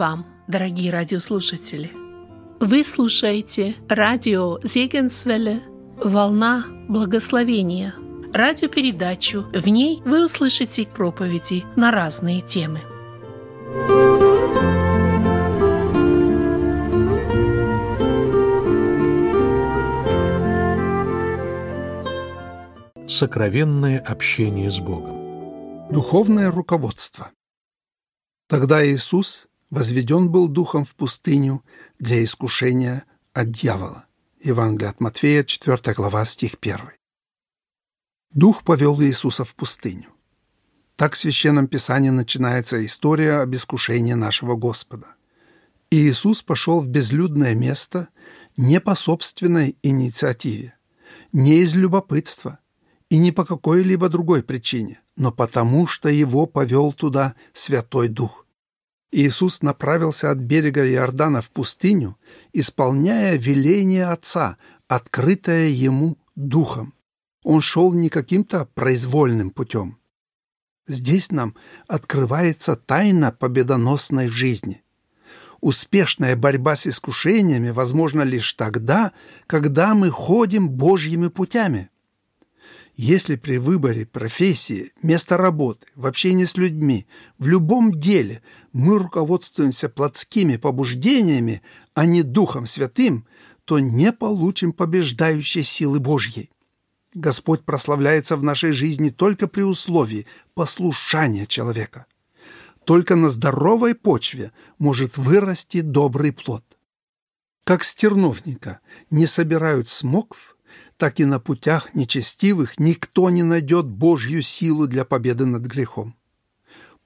Вам, дорогие радиослушатели! Вы слушаете радио Зегенсвелле «Волна благословения» радиопередачу. В ней вы услышите проповеди на разные темы. Сокровенное общение с Богом. Духовное руководство. Тогда Иисус возведен был духом в пустыню для искушения от дьявола. Евангелие от Матфея, 4 глава, стих 1. Дух повел Иисуса в пустыню. Так в Священном Писании начинается история об искушении нашего Господа. И Иисус пошел в безлюдное место не по собственной инициативе, не из любопытства и не по какой-либо другой причине, но потому, что его повел туда Святой Дух. Иисус направился от берега Иордана в пустыню, исполняя веление Отца, открытое Ему Духом. Он шел не каким-то произвольным путем. Здесь нам открывается тайна победоносной жизни. Успешная борьба с искушениями возможна лишь тогда, когда мы ходим Божьими путями. Если при выборе профессии, места работы, в общении с людьми, в любом деле мы руководствуемся плотскими побуждениями, а не Духом Святым, то не получим побеждающей силы Божьей. Господь прославляется в нашей жизни только при условии послушания человека. Только на здоровой почве может вырасти добрый плод. Как с терновника не собирают смокв, так и на путях нечестивых никто не найдет Божью силу для победы над грехом.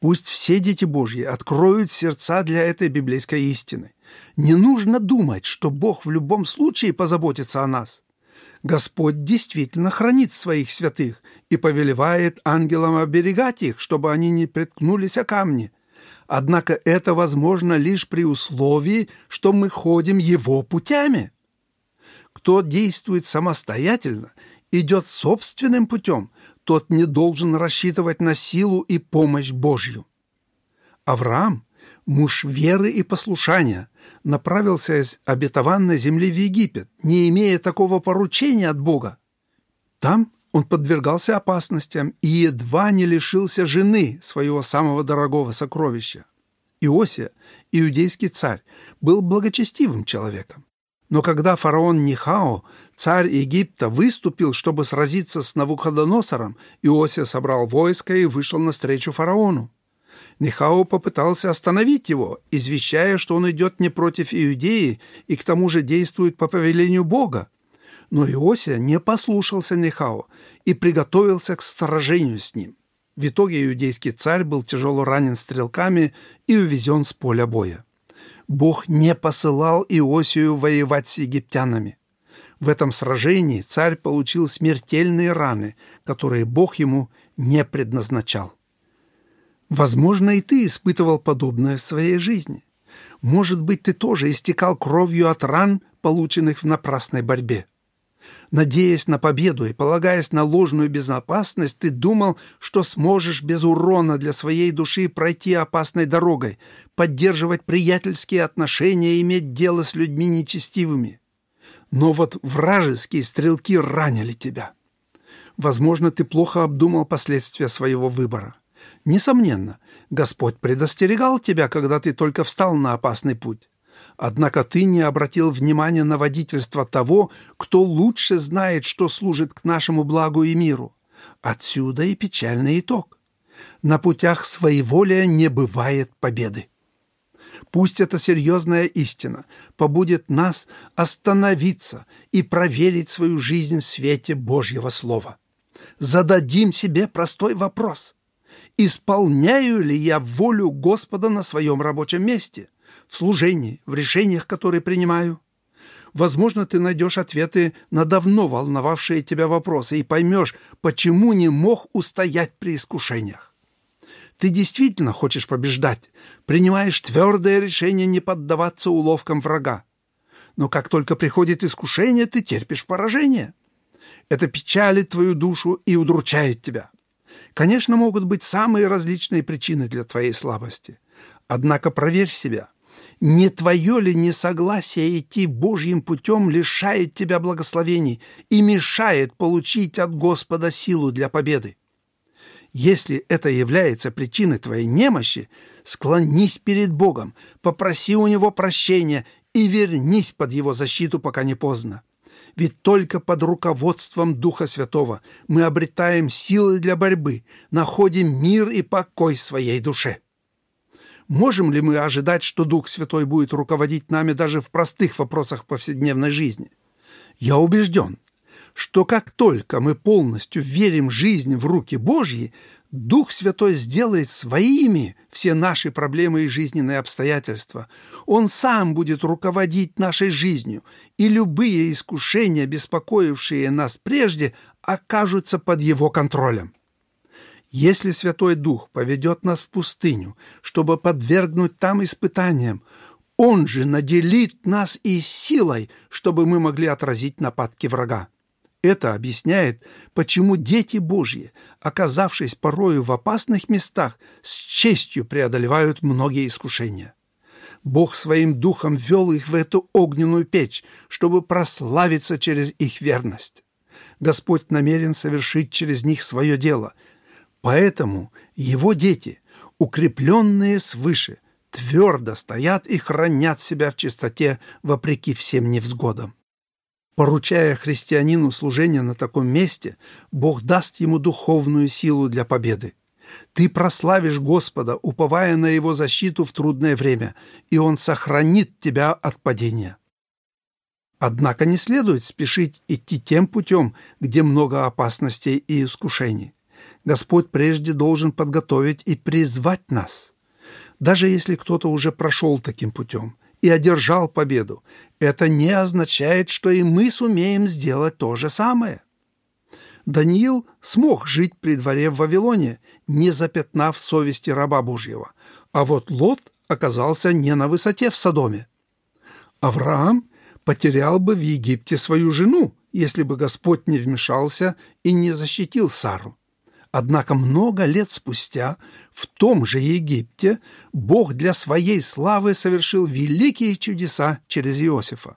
Пусть все дети Божьи откроют сердца для этой библейской истины. Не нужно думать, что Бог в любом случае позаботится о нас. Господь действительно хранит своих святых и повелевает ангелам оберегать их, чтобы они не приткнулись о камни. Однако это возможно лишь при условии, что мы ходим Его путями. Кто действует самостоятельно, идет собственным путем, тот не должен рассчитывать на силу и помощь Божью. Авраам, муж веры и послушания, направился из обетованной земли в Египет, не имея такого поручения от Бога. Там он подвергался опасностям и едва не лишился жены своего самого дорогого сокровища. Иосия, иудейский царь, был благочестивым человеком. Но когда фараон Нихао, царь Египта, выступил, чтобы сразиться с Навуходоносором, Иосия собрал войско и вышел навстречу фараону. Нихао попытался остановить его, извещая, что он идет не против Иудеи и к тому же действует по повелению Бога. Но Иосия не послушался Нихао и приготовился к сражению с ним. В итоге иудейский царь был тяжело ранен стрелками и увезен с поля боя. Бог не посылал Иосию воевать с египтянами. В этом сражении царь получил смертельные раны, которые Бог ему не предназначал. Возможно, и ты испытывал подобное в своей жизни. Может быть, ты тоже истекал кровью от ран, полученных в напрасной борьбе. Надеясь на победу и полагаясь на ложную безопасность, ты думал, что сможешь без урона для своей души пройти опасной дорогой, поддерживать приятельские отношения и иметь дело с людьми нечестивыми. Но вот вражеские стрелки ранили тебя. Возможно, ты плохо обдумал последствия своего выбора. Несомненно, Господь предостерегал тебя, когда ты только встал на опасный путь. Однако ты не обратил внимания на водительство того, кто лучше знает, что служит к нашему благу и миру. Отсюда и печальный итог. На путях своеволия не бывает победы. Пусть эта серьезная истина побудет нас остановиться и проверить свою жизнь в свете Божьего Слова. Зададим себе простой вопрос. Исполняю ли я волю Господа на своем рабочем месте? В служении, в решениях, которые принимаю. Возможно, ты найдешь ответы на давно волновавшие тебя вопросы и поймешь, почему не мог устоять при искушениях. Ты действительно хочешь побеждать, принимаешь твердое решение не поддаваться уловкам врага. Но как только приходит искушение, ты терпишь поражение. Это печалит твою душу и удручает тебя. Конечно, могут быть самые различные причины для твоей слабости. Однако проверь себя. Не твое ли несогласие идти Божьим путем лишает тебя благословений и мешает получить от Господа силу для победы? Если это является причиной твоей немощи, склонись перед Богом, попроси у Него прощения и вернись под Его защиту, пока не поздно. Ведь только под руководством Духа Святого мы обретаем силы для борьбы, находим мир и покой своей душе. Можем ли мы ожидать, что Дух Святой будет руководить нами даже в простых вопросах повседневной жизни? Я убежден, что как только мы полностью верим жизнь в руки Божьи, Дух Святой сделает своими все наши проблемы и жизненные обстоятельства. Он сам будет руководить нашей жизнью, и любые искушения, беспокоившие нас прежде, окажутся под Его контролем. Если Святой Дух поведет нас в пустыню, чтобы подвергнуть там испытаниям, Он же наделит нас и силой, чтобы мы могли отразить нападки врага. Это объясняет, почему дети Божьи, оказавшись порою в опасных местах, с честью преодолевают многие искушения. Бог своим духом вел их в эту огненную печь, чтобы прославиться через их верность. Господь намерен совершить через них свое дело – Поэтому его дети, укрепленные свыше, твердо стоят и хранят себя в чистоте вопреки всем невзгодам. Поручая христианину служение на таком месте, Бог даст ему духовную силу для победы. Ты прославишь Господа, уповая на Его защиту в трудное время, и Он сохранит тебя от падения. Однако не следует спешить идти тем путем, где много опасностей и искушений. Господь прежде должен подготовить и призвать нас. Даже если кто-то уже прошел таким путем и одержал победу, это не означает, что и мы сумеем сделать то же самое. Даниил смог жить при дворе в Вавилоне, не запятнав совести раба Божьего, а вот Лот оказался не на высоте в Содоме. Авраам потерял бы в Египте свою жену, если бы Господь не вмешался и не защитил Сару. Однако много лет спустя в том же Египте Бог для своей славы совершил великие чудеса через Иосифа.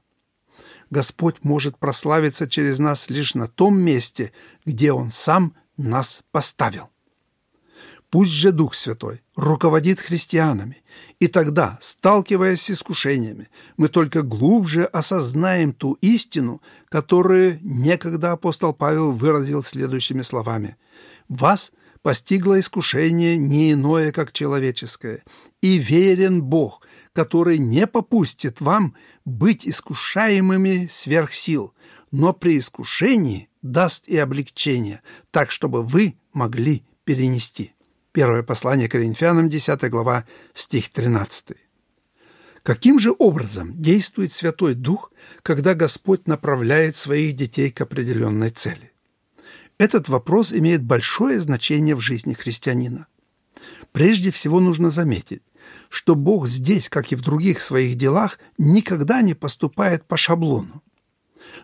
Господь может прославиться через нас лишь на том месте, где Он сам нас поставил. Пусть же Дух Святой руководит христианами, и тогда, сталкиваясь с искушениями, мы только глубже осознаем ту истину, которую некогда апостол Павел выразил следующими словами – вас постигло искушение не иное, как человеческое, и верен Бог, который не попустит вам быть искушаемыми сверх сил, но при искушении даст и облегчение, так, чтобы вы могли перенести. Первое послание Коринфянам, 10 глава, стих 13. Каким же образом действует Святой Дух, когда Господь направляет своих детей к определенной цели? Этот вопрос имеет большое значение в жизни христианина. Прежде всего нужно заметить, что Бог здесь, как и в других своих делах, никогда не поступает по шаблону.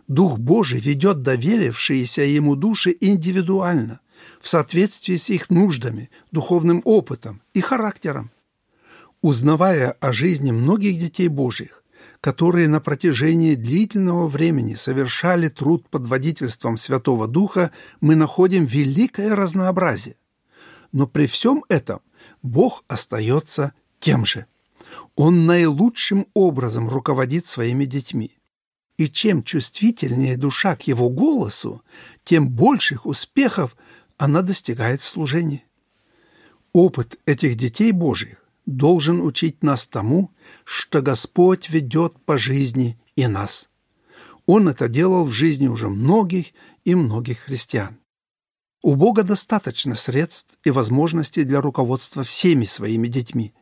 Дух Божий ведет доверившиеся Ему души индивидуально, в соответствии с их нуждами, духовным опытом и характером. Узнавая о жизни многих детей Божьих, которые на протяжении длительного времени совершали труд под водительством Святого Духа, мы находим великое разнообразие. Но при всем этом Бог остается тем же. Он наилучшим образом руководит своими детьми. И чем чувствительнее душа к его голосу, тем больших успехов она достигает в служении. Опыт этих детей Божьих должен учить нас тому, что Господь ведет по жизни и нас. Он это делал в жизни уже многих и многих христиан. У Бога достаточно средств и возможностей для руководства всеми своими детьми.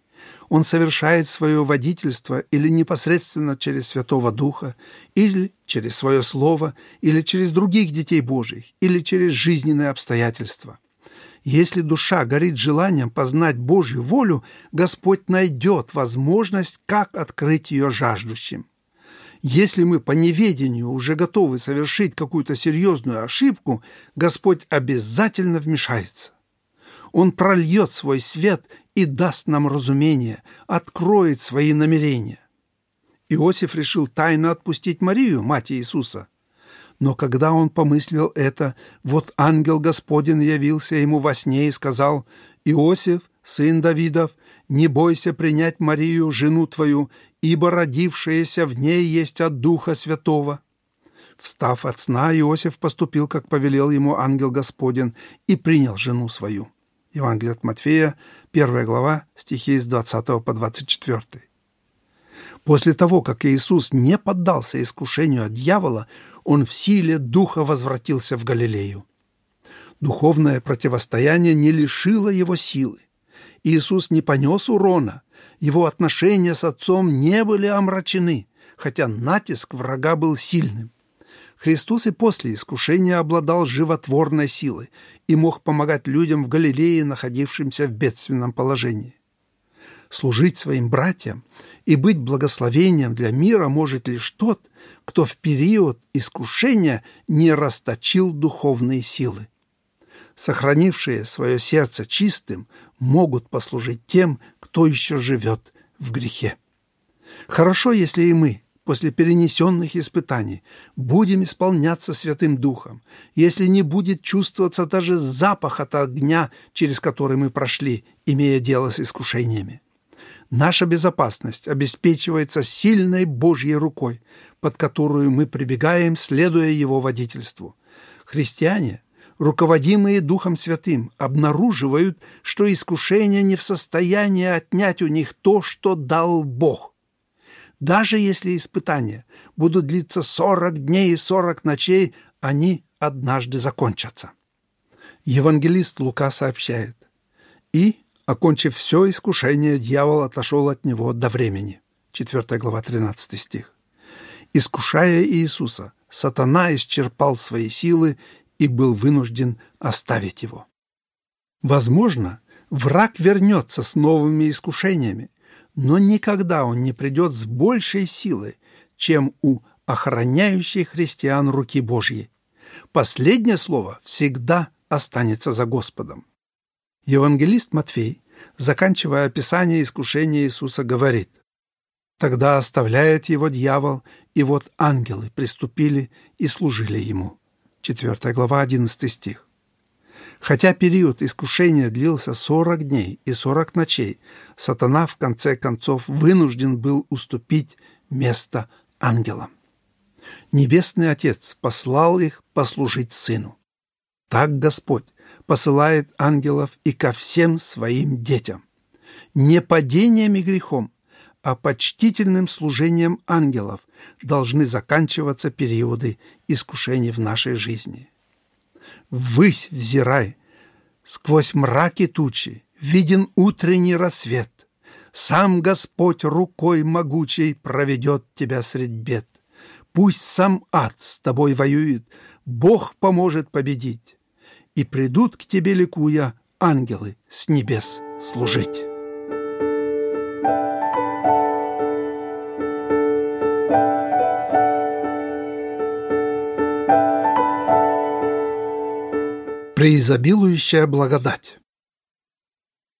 Он совершает свое водительство или непосредственно через Святого Духа, или через свое Слово, или через других детей Божьих, или через жизненные обстоятельства – если душа горит желанием познать Божью волю, Господь найдет возможность, как открыть ее жаждущим. Если мы по неведению уже готовы совершить какую-то серьезную ошибку, Господь обязательно вмешается. Он прольет свой свет и даст нам разумение, откроет свои намерения. Иосиф решил тайно отпустить Марию, мать Иисуса. Но когда он помыслил это, вот ангел Господень явился ему во сне и сказал, «Иосиф, сын Давидов, не бойся принять Марию, жену твою, ибо родившаяся в ней есть от Духа Святого». Встав от сна, Иосиф поступил, как повелел ему ангел Господень, и принял жену свою. Евангелие от Матфея, 1 глава, стихи с 20 по 24. После того, как Иисус не поддался искушению от дьявола, он в силе духа возвратился в Галилею. Духовное противостояние не лишило его силы. Иисус не понес урона, его отношения с Отцом не были омрачены, хотя натиск врага был сильным. Христос и после искушения обладал животворной силой и мог помогать людям в Галилее, находившимся в бедственном положении. Служить своим братьям и быть благословением для мира может лишь тот, кто в период искушения не расточил духовные силы. Сохранившие свое сердце чистым могут послужить тем, кто еще живет в грехе. Хорошо, если и мы после перенесенных испытаний будем исполняться Святым Духом, если не будет чувствоваться даже запах от огня, через который мы прошли, имея дело с искушениями. Наша безопасность обеспечивается сильной Божьей рукой, под которую мы прибегаем, следуя Его водительству. Христиане, руководимые Духом Святым, обнаруживают, что искушение не в состоянии отнять у них то, что дал Бог. Даже если испытания будут длиться 40 дней и 40 ночей, они однажды закончатся. Евангелист Лука сообщает, «И, окончив все искушение, дьявол отошел от него до времени». 4 глава 13 стих. Искушая Иисуса, сатана исчерпал свои силы и был вынужден оставить его. Возможно, враг вернется с новыми искушениями, но никогда он не придет с большей силой, чем у охраняющей христиан руки Божьей. Последнее слово всегда останется за Господом. Евангелист Матфей, заканчивая описание искушения Иисуса, говорит, «Тогда оставляет его дьявол, и вот ангелы приступили и служили ему». 4 глава, 11 стих. Хотя период искушения длился 40 дней и 40 ночей, сатана в конце концов вынужден был уступить место ангелам. Небесный Отец послал их послужить Сыну. Так Господь посылает ангелов и ко всем своим детям. Не падением и грехом, а почтительным служением ангелов должны заканчиваться периоды искушений в нашей жизни. Ввысь взирай, сквозь мраки тучи виден утренний рассвет. Сам Господь рукой могучей проведет тебя средь бед. Пусть сам ад с тобой воюет, Бог поможет победить. И придут к тебе, ликуя, ангелы с небес служить. Преизобилующая благодать.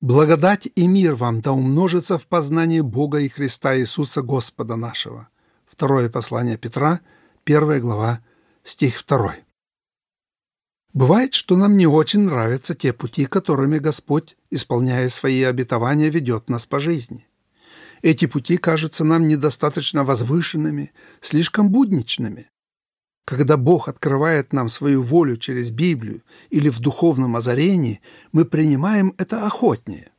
Благодать и мир вам да умножится в познании Бога и Христа Иисуса Господа нашего. Второе послание Петра, первая глава, стих 2. Бывает, что нам не очень нравятся те пути, которыми Господь, исполняя свои обетования, ведет нас по жизни. Эти пути кажутся нам недостаточно возвышенными, слишком будничными. Когда Бог открывает нам свою волю через Библию или в духовном озарении, мы принимаем это охотнее.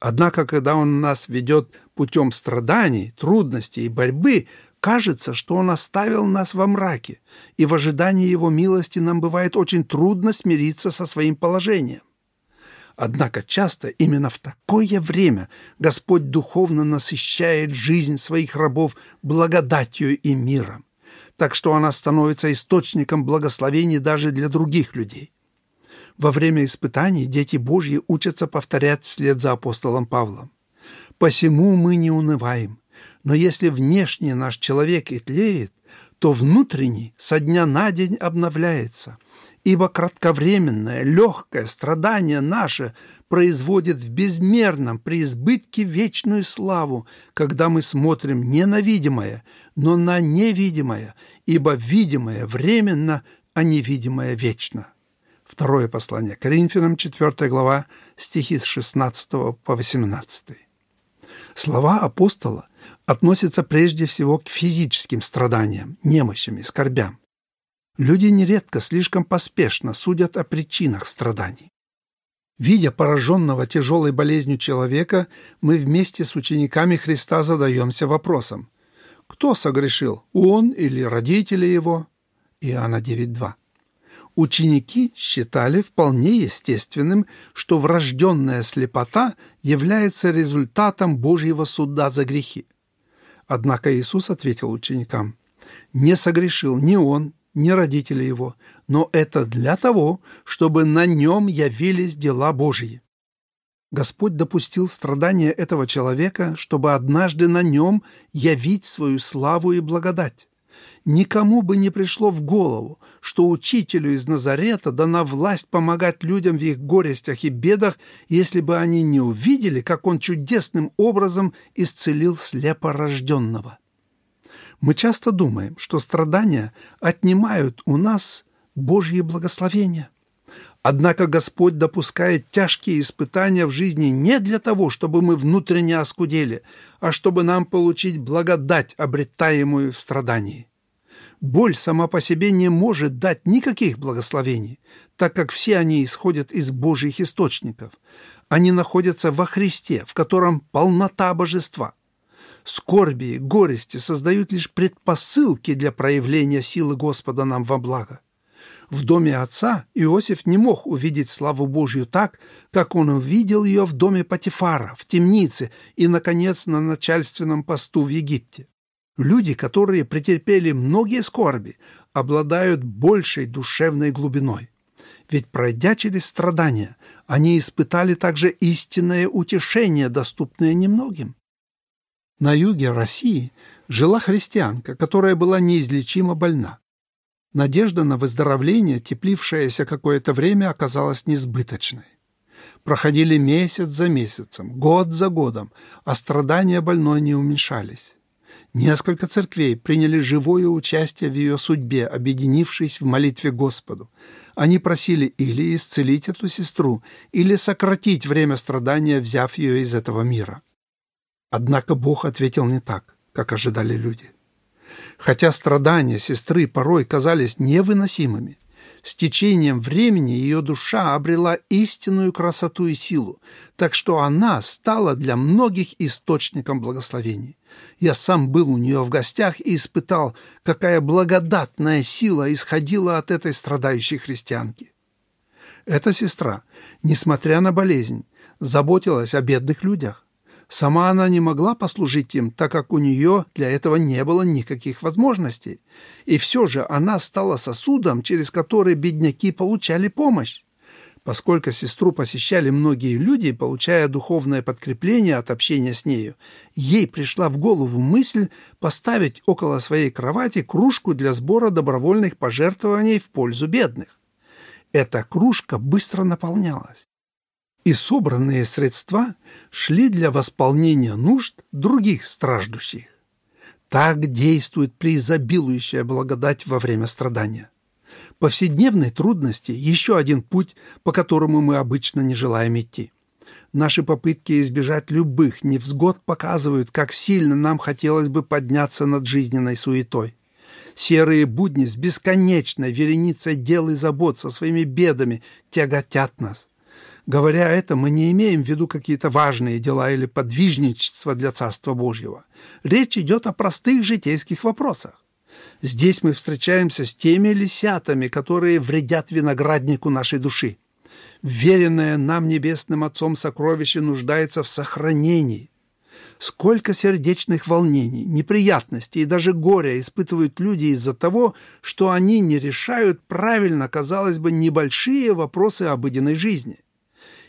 Однако, когда Он нас ведет путем страданий, трудностей и борьбы, кажется, что Он оставил нас во мраке, и в ожидании Его милости нам бывает очень трудно смириться со своим положением. Однако часто именно в такое время Господь духовно насыщает жизнь своих рабов благодатью и миром так что она становится источником благословений даже для других людей. Во время испытаний дети Божьи учатся повторять вслед за апостолом Павлом. «Посему мы не унываем, но если внешне наш человек и тлеет, то внутренний со дня на день обновляется, ибо кратковременное, легкое страдание наше производит в безмерном преизбытке вечную славу, когда мы смотрим не на видимое, но на невидимое, ибо видимое временно, а невидимое вечно. Второе послание Коринфянам, 4 глава, стихи с 16 по 18. Слова апостола относятся прежде всего к физическим страданиям, немощам и скорбям. Люди нередко слишком поспешно судят о причинах страданий. Видя пораженного тяжелой болезнью человека, мы вместе с учениками Христа задаемся вопросом, кто согрешил, он или родители его? Иоанна 9.2. Ученики считали вполне естественным, что врожденная слепота является результатом Божьего суда за грехи. Однако Иисус ответил ученикам, «Не согрешил ни он, ни родители его, но это для того, чтобы на нем явились дела Божьи». Господь допустил страдания этого человека, чтобы однажды на нем явить свою славу и благодать. Никому бы не пришло в голову, что учителю из Назарета дана власть помогать людям в их горестях и бедах, если бы они не увидели, как он чудесным образом исцелил слепорожденного. Мы часто думаем, что страдания отнимают у нас Божье благословение. Однако Господь допускает тяжкие испытания в жизни не для того, чтобы мы внутренне оскудели, а чтобы нам получить благодать, обретаемую в страдании. Боль сама по себе не может дать никаких благословений, так как все они исходят из Божьих источников. Они находятся во Христе, в котором полнота божества. Скорби и горести создают лишь предпосылки для проявления силы Господа нам во благо. В доме отца Иосиф не мог увидеть славу Божью так, как он увидел ее в доме Патифара, в темнице и, наконец, на начальственном посту в Египте. Люди, которые претерпели многие скорби, обладают большей душевной глубиной. Ведь, пройдя через страдания, они испытали также истинное утешение, доступное немногим. На юге России жила христианка, которая была неизлечимо больна. Надежда на выздоровление, теплившаяся какое-то время, оказалась несбыточной. Проходили месяц за месяцем, год за годом, а страдания больной не уменьшались. Несколько церквей приняли живое участие в ее судьбе, объединившись в молитве Господу. Они просили или исцелить эту сестру, или сократить время страдания, взяв ее из этого мира. Однако Бог ответил не так, как ожидали люди. Хотя страдания сестры порой казались невыносимыми, с течением времени ее душа обрела истинную красоту и силу, так что она стала для многих источником благословений. Я сам был у нее в гостях и испытал, какая благодатная сила исходила от этой страдающей христианки. Эта сестра, несмотря на болезнь, заботилась о бедных людях. Сама она не могла послужить им, так как у нее для этого не было никаких возможностей. И все же она стала сосудом, через который бедняки получали помощь. Поскольку сестру посещали многие люди, получая духовное подкрепление от общения с нею, ей пришла в голову мысль поставить около своей кровати кружку для сбора добровольных пожертвований в пользу бедных. Эта кружка быстро наполнялась и собранные средства шли для восполнения нужд других страждущих. Так действует преизобилующая благодать во время страдания. Повседневной трудности – еще один путь, по которому мы обычно не желаем идти. Наши попытки избежать любых невзгод показывают, как сильно нам хотелось бы подняться над жизненной суетой. Серые будни с бесконечной вереницей дел и забот со своими бедами тяготят нас. Говоря это, мы не имеем в виду какие-то важные дела или подвижничество для Царства Божьего. Речь идет о простых житейских вопросах. Здесь мы встречаемся с теми лисятами, которые вредят винограднику нашей души. Веренное нам Небесным Отцом сокровище нуждается в сохранении. Сколько сердечных волнений, неприятностей и даже горя испытывают люди из-за того, что они не решают правильно, казалось бы, небольшие вопросы обыденной жизни –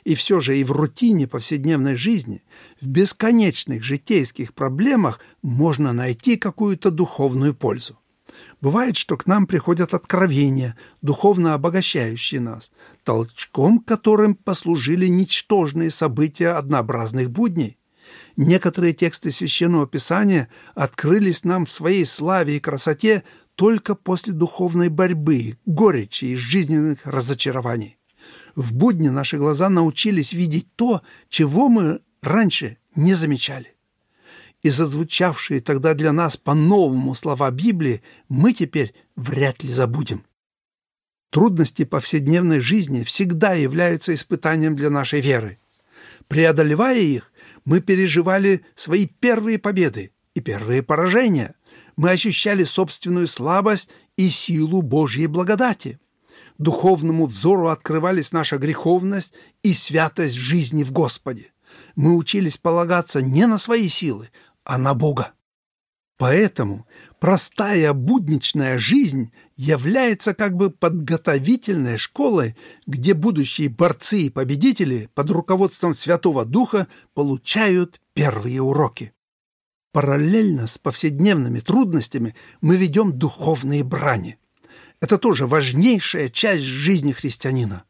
и все же и в рутине повседневной жизни, в бесконечных житейских проблемах можно найти какую-то духовную пользу. Бывает, что к нам приходят откровения, духовно обогащающие нас, толчком которым послужили ничтожные события однообразных будней. Некоторые тексты Священного Писания открылись нам в своей славе и красоте только после духовной борьбы, горечи и жизненных разочарований. В будни наши глаза научились видеть то, чего мы раньше не замечали. И зазвучавшие тогда для нас по-новому слова Библии мы теперь вряд ли забудем. Трудности повседневной жизни всегда являются испытанием для нашей веры. Преодолевая их, мы переживали свои первые победы и первые поражения. Мы ощущали собственную слабость и силу Божьей благодати. Духовному взору открывались наша греховность и святость жизни в Господе. Мы учились полагаться не на свои силы, а на Бога. Поэтому простая будничная жизнь является как бы подготовительной школой, где будущие борцы и победители под руководством Святого Духа получают первые уроки. Параллельно с повседневными трудностями мы ведем духовные брани. Это тоже важнейшая часть жизни христианина.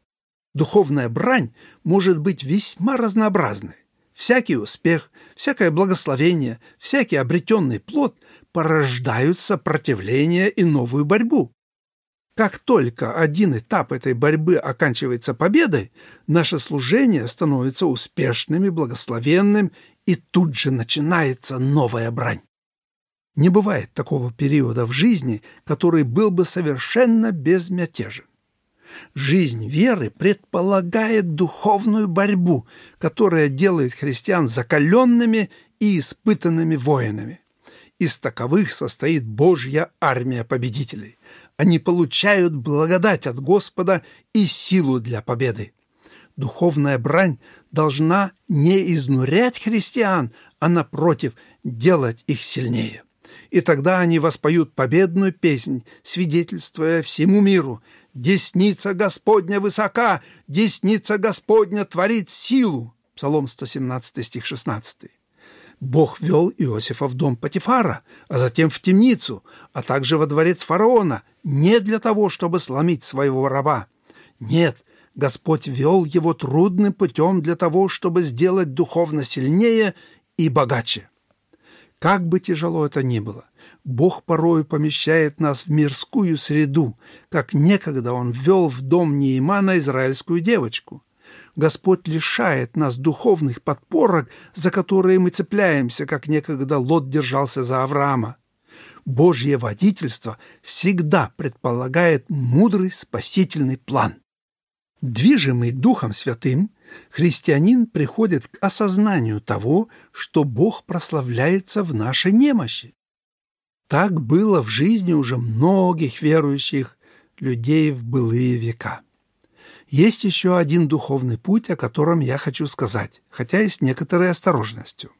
Духовная брань может быть весьма разнообразной. Всякий успех, всякое благословение, всякий обретенный плод порождают сопротивление и новую борьбу. Как только один этап этой борьбы оканчивается победой, наше служение становится успешным и благословенным, и тут же начинается новая брань. Не бывает такого периода в жизни, который был бы совершенно безмятежен. Жизнь веры предполагает духовную борьбу, которая делает христиан закаленными и испытанными воинами. Из таковых состоит Божья армия победителей. Они получают благодать от Господа и силу для победы. Духовная брань должна не изнурять христиан, а, напротив, делать их сильнее. И тогда они воспоют победную песнь, свидетельствуя всему миру – «Десница Господня высока, десница Господня творит силу». Псалом 117 стих 16. Бог вел Иосифа в дом Патифара, а затем в темницу, а также во дворец фараона, не для того, чтобы сломить своего раба. Нет, Господь вел его трудным путем для того, чтобы сделать духовно сильнее и богаче. Как бы тяжело это ни было, Бог порою помещает нас в мирскую среду, как некогда Он ввел в дом Неимана израильскую девочку. Господь лишает нас духовных подпорок, за которые мы цепляемся, как некогда Лот держался за Авраама. Божье водительство всегда предполагает мудрый спасительный план. Движимый Духом Святым, христианин приходит к осознанию того, что Бог прославляется в нашей немощи. Так было в жизни уже многих верующих людей в былые века. Есть еще один духовный путь, о котором я хочу сказать, хотя и с некоторой осторожностью.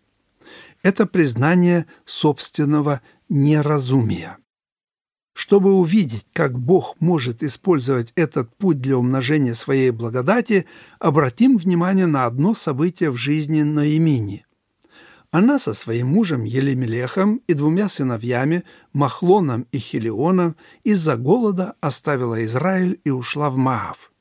Это признание собственного неразумия. Чтобы увидеть, как Бог может использовать этот путь для умножения своей благодати, обратим внимание на одно событие в жизни Наимини – она со своим мужем Елемелехом и двумя сыновьями, Махлоном и Хелионом, из-за голода оставила Израиль и ушла в Маав.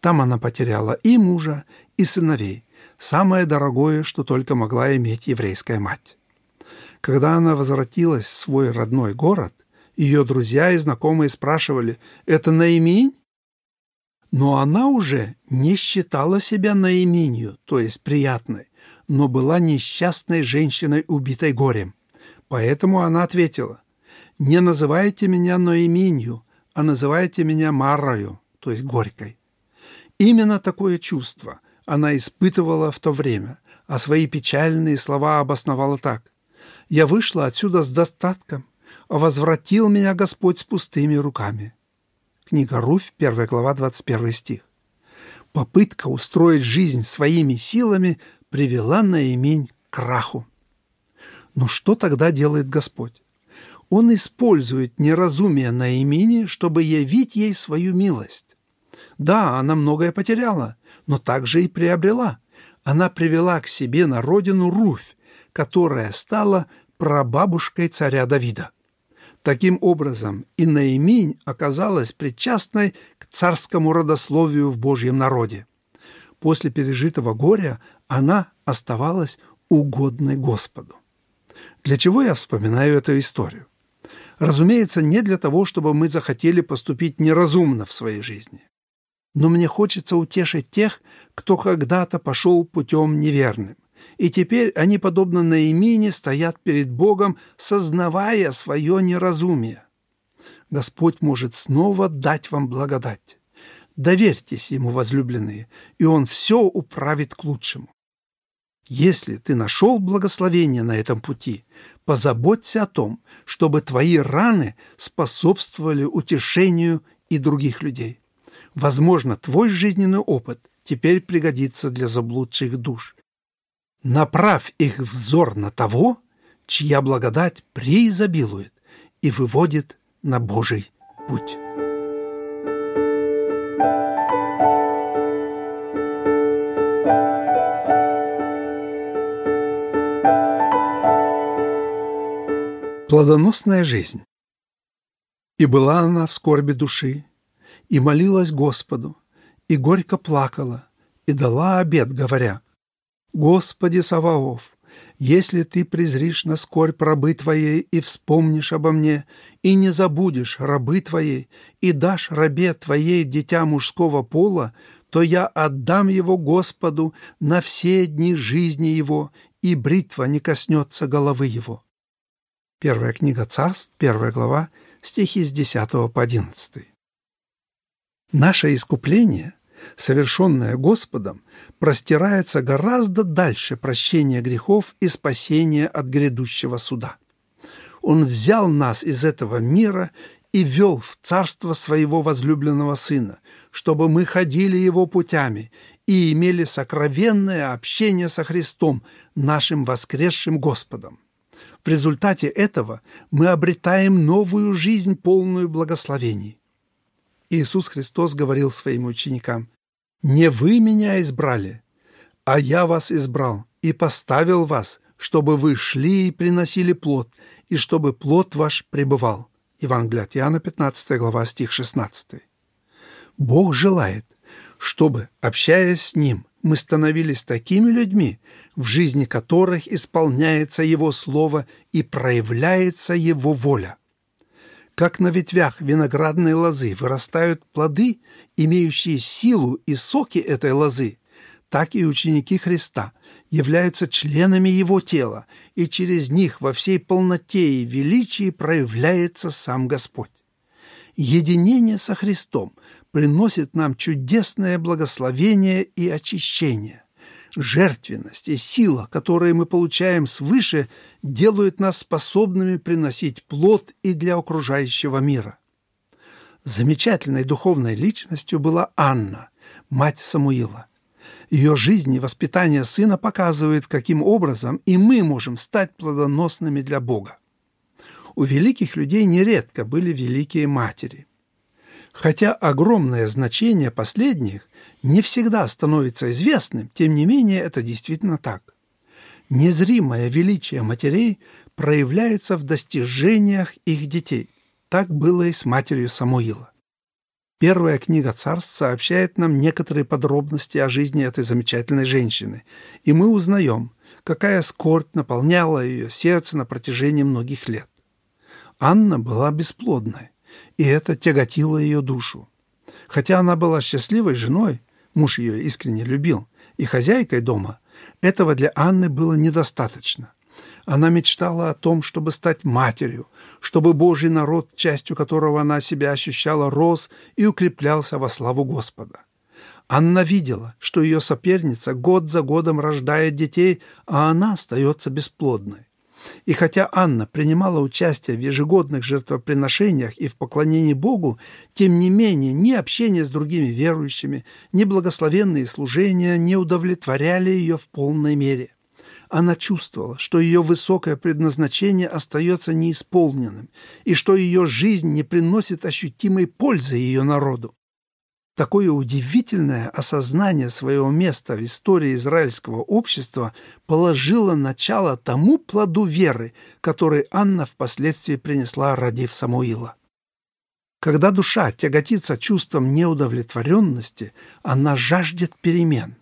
Там она потеряла и мужа, и сыновей, самое дорогое, что только могла иметь еврейская мать. Когда она возвратилась в свой родной город, ее друзья и знакомые спрашивали «Это Наиминь?» Но она уже не считала себя Наиминью, то есть приятной, но была несчастной женщиной, убитой горем. Поэтому она ответила, «Не называйте меня Ноеминью, а называйте меня Маррою, то есть горькой». Именно такое чувство она испытывала в то время, а свои печальные слова обосновала так. «Я вышла отсюда с достатком, возвратил меня Господь с пустыми руками». Книга Руфь, 1 глава, 21 стих. Попытка устроить жизнь своими силами привела Наимень к краху. Но что тогда делает Господь? Он использует неразумие Наимини, чтобы явить ей свою милость. Да, она многое потеряла, но также и приобрела. Она привела к себе на родину Руфь, которая стала прабабушкой царя Давида. Таким образом, и Наиминь оказалась причастной к царскому родословию в Божьем народе. После пережитого горя она оставалась угодной Господу. Для чего я вспоминаю эту историю? Разумеется, не для того, чтобы мы захотели поступить неразумно в своей жизни. Но мне хочется утешить тех, кто когда-то пошел путем неверным. И теперь они, подобно Наимине, стоят перед Богом, сознавая свое неразумие. Господь может снова дать вам благодать. Доверьтесь Ему, возлюбленные, и Он все управит к лучшему. Если ты нашел благословение на этом пути, позаботься о том, чтобы твои раны способствовали утешению и других людей. Возможно, твой жизненный опыт теперь пригодится для заблудших душ. Направь их взор на того, чья благодать преизобилует и выводит на Божий путь. Плодоносная жизнь. И была она в скорби души, и молилась Господу, и горько плакала, и дала обед, говоря, «Господи Саваоф, если ты презришь на скорбь рабы твоей и вспомнишь обо мне, и не забудешь рабы твоей, и дашь рабе твоей дитя мужского пола, то я отдам его Господу на все дни жизни его, и бритва не коснется головы его». Первая книга Царств, первая глава, стихи с 10 по 11. Наше искупление, совершенное Господом, простирается гораздо дальше прощения грехов и спасения от грядущего суда. Он взял нас из этого мира и вел в царство своего возлюбленного Сына, чтобы мы ходили Его путями и имели сокровенное общение со Христом, нашим воскресшим Господом. В результате этого мы обретаем новую жизнь, полную благословений. Иисус Христос говорил своим ученикам, «Не вы меня избрали, а я вас избрал и поставил вас, чтобы вы шли и приносили плод, и чтобы плод ваш пребывал». Евангелие от Иоанна, 15 глава, стих 16. Бог желает, чтобы, общаясь с Ним, мы становились такими людьми, в жизни которых исполняется Его Слово и проявляется Его воля. Как на ветвях виноградной лозы вырастают плоды, имеющие силу и соки этой лозы, так и ученики Христа являются членами Его тела, и через них во всей полноте и величии проявляется сам Господь. Единение со Христом приносит нам чудесное благословение и очищение. Жертвенность и сила, которые мы получаем свыше, делают нас способными приносить плод и для окружающего мира. Замечательной духовной личностью была Анна, мать Самуила. Ее жизнь и воспитание сына показывают, каким образом и мы можем стать плодоносными для Бога. У великих людей нередко были великие матери. Хотя огромное значение последних не всегда становится известным, тем не менее это действительно так. Незримое величие матерей проявляется в достижениях их детей. Так было и с матерью Самуила. Первая книга царств сообщает нам некоторые подробности о жизни этой замечательной женщины, и мы узнаем, какая скорбь наполняла ее сердце на протяжении многих лет. Анна была бесплодной, и это тяготило ее душу. Хотя она была счастливой женой, муж ее искренне любил, и хозяйкой дома, этого для Анны было недостаточно. Она мечтала о том, чтобы стать матерью, чтобы Божий народ, частью которого она себя ощущала, рос и укреплялся во славу Господа. Анна видела, что ее соперница год за годом рождает детей, а она остается бесплодной. И хотя Анна принимала участие в ежегодных жертвоприношениях и в поклонении Богу, тем не менее ни общение с другими верующими, ни благословенные служения не удовлетворяли ее в полной мере. Она чувствовала, что ее высокое предназначение остается неисполненным и что ее жизнь не приносит ощутимой пользы ее народу. Такое удивительное осознание своего места в истории израильского общества положило начало тому плоду веры, который Анна впоследствии принесла, родив Самуила. Когда душа тяготится чувством неудовлетворенности, она жаждет перемен.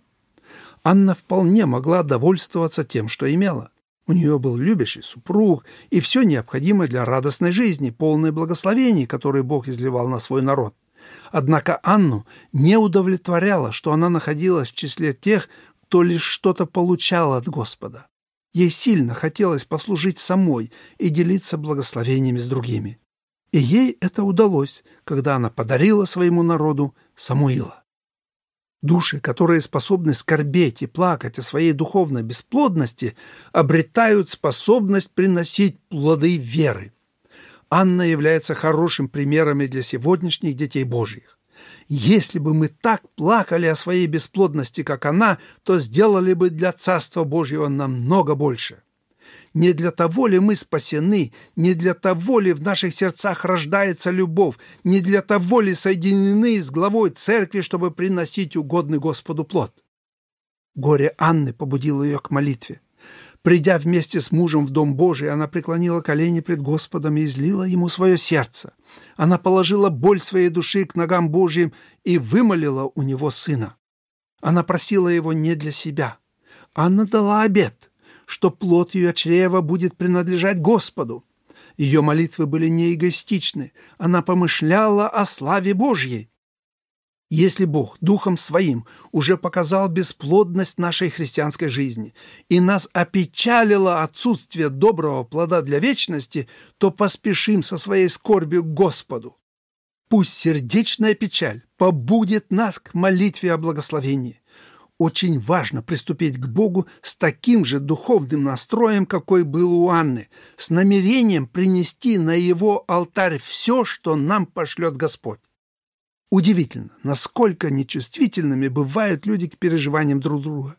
Анна вполне могла довольствоваться тем, что имела. У нее был любящий супруг и все необходимое для радостной жизни, полное благословений, которые Бог изливал на свой народ. Однако Анну не удовлетворяло, что она находилась в числе тех, кто лишь что-то получал от Господа. Ей сильно хотелось послужить самой и делиться благословениями с другими. И ей это удалось, когда она подарила своему народу Самуила. Души, которые способны скорбеть и плакать о своей духовной бесплодности, обретают способность приносить плоды веры. Анна является хорошим примером для сегодняшних детей Божьих. Если бы мы так плакали о своей бесплодности, как она, то сделали бы для Царства Божьего намного больше. Не для того ли мы спасены, не для того ли в наших сердцах рождается любовь, не для того ли соединены с главой церкви, чтобы приносить угодный Господу плод? Горе Анны побудило ее к молитве. Придя вместе с мужем в Дом Божий, она преклонила колени пред Господом и излила ему свое сердце. Она положила боль своей души к ногам Божьим и вымолила у него сына. Она просила его не для себя. Анна дала обет что плод ее чрева будет принадлежать Господу. Ее молитвы были не эгоистичны, она помышляла о славе Божьей. Если Бог Духом Своим уже показал бесплодность нашей христианской жизни и нас опечалило отсутствие доброго плода для вечности, то поспешим со своей скорбью к Господу. Пусть сердечная печаль побудет нас к молитве о благословении очень важно приступить к Богу с таким же духовным настроем, какой был у Анны, с намерением принести на его алтарь все, что нам пошлет Господь. Удивительно, насколько нечувствительными бывают люди к переживаниям друг друга.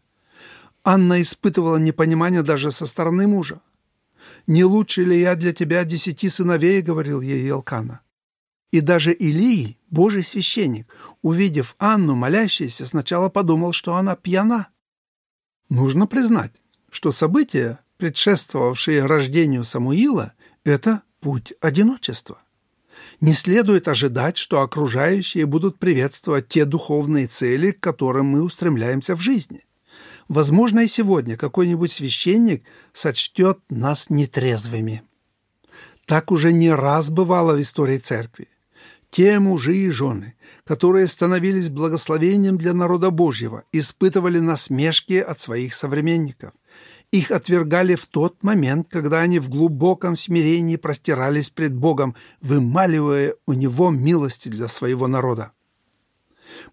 Анна испытывала непонимание даже со стороны мужа. «Не лучше ли я для тебя десяти сыновей?» — говорил ей Елкана. И даже Илии, божий священник, увидев Анну молящейся, сначала подумал, что она пьяна. Нужно признать, что события, предшествовавшие рождению Самуила, это путь одиночества. Не следует ожидать, что окружающие будут приветствовать те духовные цели, к которым мы устремляемся в жизни. Возможно, и сегодня какой-нибудь священник сочтет нас нетрезвыми. Так уже не раз бывало в истории церкви те мужи и жены, которые становились благословением для народа Божьего, испытывали насмешки от своих современников. Их отвергали в тот момент, когда они в глубоком смирении простирались пред Богом, вымаливая у Него милости для своего народа.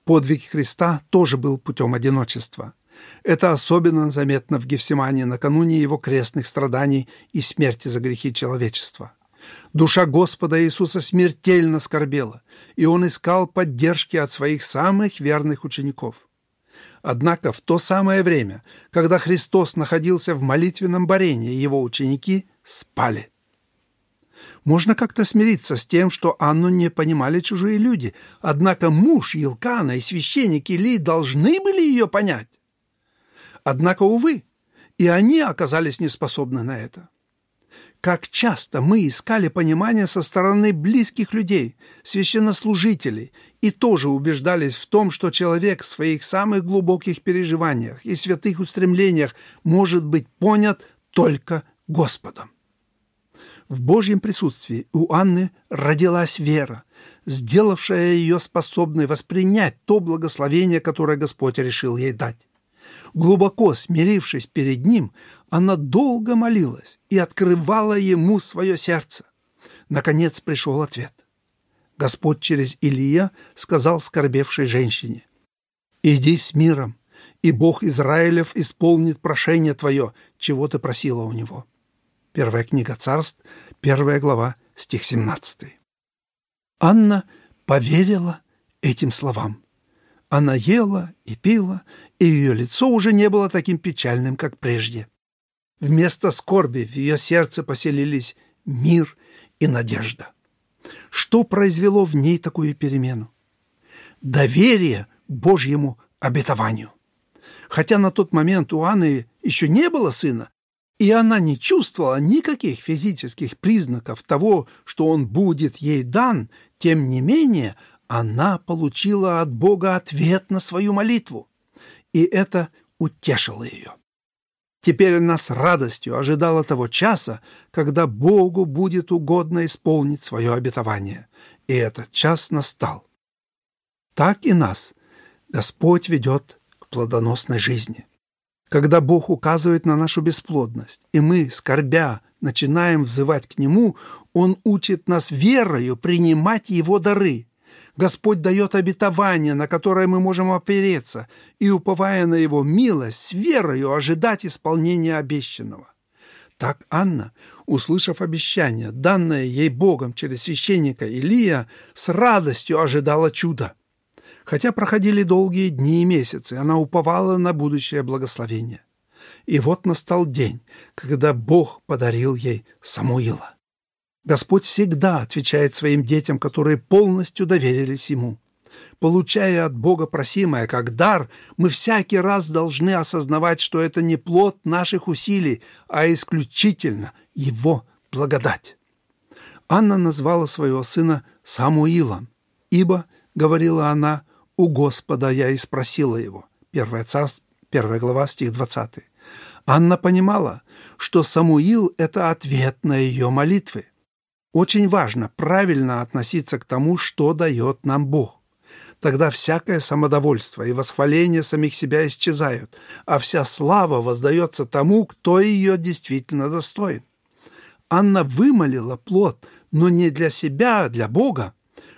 Подвиг Христа тоже был путем одиночества. Это особенно заметно в Гефсимане накануне его крестных страданий и смерти за грехи человечества. Душа Господа Иисуса смертельно скорбела, и он искал поддержки от своих самых верных учеников. Однако в то самое время, когда Христос находился в молитвенном борении, его ученики спали. Можно как-то смириться с тем, что Анну не понимали чужие люди, однако муж Елкана и священник Илий должны были ее понять. Однако, увы, и они оказались неспособны на это. Как часто мы искали понимания со стороны близких людей, священнослужителей, и тоже убеждались в том, что человек в своих самых глубоких переживаниях и святых устремлениях может быть понят только Господом. В Божьем присутствии у Анны родилась вера, сделавшая ее способной воспринять то благословение, которое Господь решил ей дать. Глубоко смирившись перед Ним, она долго молилась и открывала ему свое сердце. Наконец пришел ответ. Господь через Илия сказал скорбевшей женщине, «Иди с миром, и Бог Израилев исполнит прошение твое, чего ты просила у него». Первая книга царств, первая глава, стих 17. Анна поверила этим словам. Она ела и пила, и ее лицо уже не было таким печальным, как прежде. Вместо скорби в ее сердце поселились мир и надежда. Что произвело в ней такую перемену? доверие Божьему обетованию. Хотя на тот момент у Анны еще не было сына, и она не чувствовала никаких физических признаков того, что он будет ей дан, тем не менее она получила от Бога ответ на свою молитву, и это утешило ее. Теперь она с радостью ожидала того часа, когда Богу будет угодно исполнить свое обетование. И этот час настал. Так и нас Господь ведет к плодоносной жизни. Когда Бог указывает на нашу бесплодность, и мы, скорбя, начинаем взывать к Нему, Он учит нас верою принимать Его дары – Господь дает обетование, на которое мы можем опереться, и, уповая на Его милость, с верою ожидать исполнения обещанного. Так Анна, услышав обещание, данное ей Богом через священника Илия, с радостью ожидала чуда. Хотя проходили долгие дни и месяцы, она уповала на будущее благословение. И вот настал день, когда Бог подарил ей Самуила. Господь всегда отвечает своим детям, которые полностью доверились Ему. Получая от Бога просимое как дар, мы всякий раз должны осознавать, что это не плод наших усилий, а исключительно Его благодать. Анна назвала своего сына Самуилом, ибо, говорила она, у Господа я и спросила его. Первая царств, первая глава, стих 20. Анна понимала, что Самуил – это ответ на ее молитвы. Очень важно правильно относиться к тому, что дает нам Бог. Тогда всякое самодовольство и восхваление самих себя исчезают, а вся слава воздается тому, кто ее действительно достоин. Анна вымолила плод, но не для себя, а для Бога.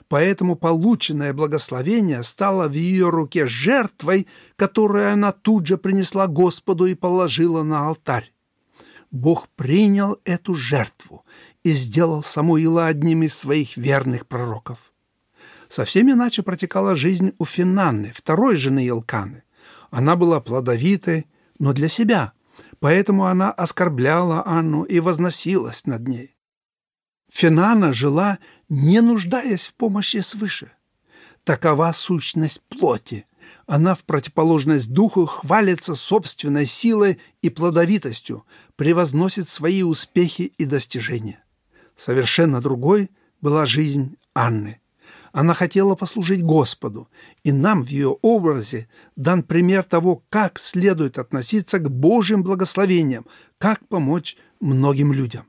Поэтому полученное благословение стало в ее руке жертвой, которую она тут же принесла Господу и положила на алтарь. Бог принял эту жертву и сделал Самуила одним из своих верных пророков. Совсем иначе протекала жизнь у Финанны, второй жены Илканы. Она была плодовитой, но для себя, поэтому она оскорбляла Анну и возносилась над ней. Финана жила, не нуждаясь в помощи свыше. Такова сущность плоти. Она в противоположность духу хвалится собственной силой и плодовитостью, превозносит свои успехи и достижения. Совершенно другой была жизнь Анны. Она хотела послужить Господу, и нам в ее образе дан пример того, как следует относиться к Божьим благословениям, как помочь многим людям.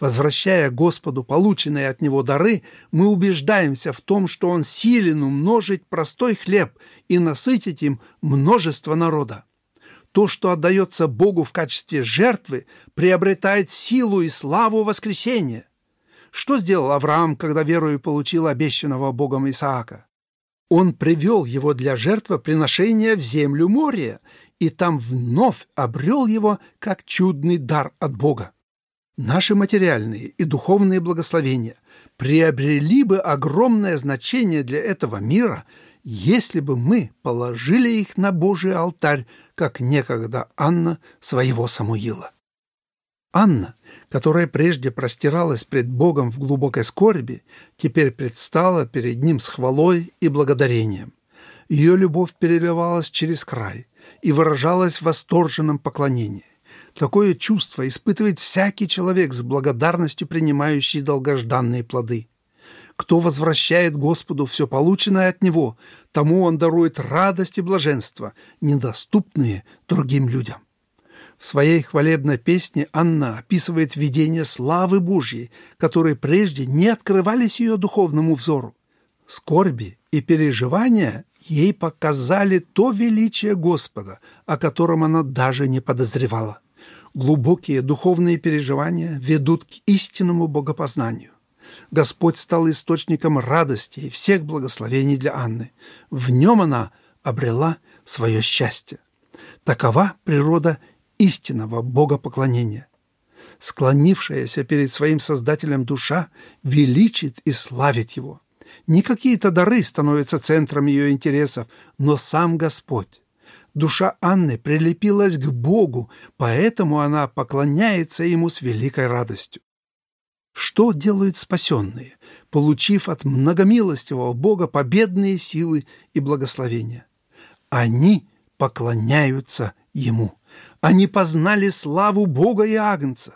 Возвращая Господу полученные от Него дары, мы убеждаемся в том, что Он силен умножить простой хлеб и насытить им множество народа. То, что отдается Богу в качестве жертвы, приобретает силу и славу воскресения. Что сделал Авраам, когда верою получил обещанного Богом Исаака? Он привел его для жертвоприношения в землю моря, и там вновь обрел его как чудный дар от Бога. Наши материальные и духовные благословения приобрели бы огромное значение для этого мира, если бы мы положили их на Божий алтарь, как некогда Анна своего Самуила. Анна, которая прежде простиралась пред Богом в глубокой скорби, теперь предстала перед Ним с хвалой и благодарением. Ее любовь переливалась через край и выражалась в восторженном поклонении. Такое чувство испытывает всякий человек с благодарностью принимающий долгожданные плоды. Кто возвращает Господу все полученное от Него, тому Он дарует радость и блаженство, недоступные другим людям. В своей хвалебной песне Анна описывает видение славы Божьей, которые прежде не открывались ее духовному взору. Скорби и переживания ей показали то величие Господа, о котором она даже не подозревала. Глубокие духовные переживания ведут к истинному богопознанию. Господь стал источником радости и всех благословений для Анны. В нем она обрела свое счастье. Такова природа истинного богопоклонения. Склонившаяся перед своим Создателем душа величит и славит Его. Не какие-то дары становятся центром ее интересов, но сам Господь. Душа Анны прилепилась к Богу, поэтому она поклоняется Ему с великой радостью. Что делают спасенные, получив от многомилостивого Бога победные силы и благословения? Они поклоняются Ему. Они познали славу Бога и Агнца.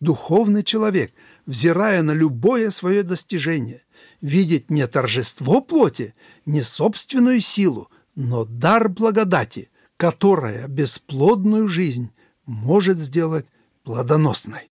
Духовный человек, взирая на любое свое достижение, видит не торжество плоти, не собственную силу, но дар благодати, которая бесплодную жизнь может сделать плодоносной.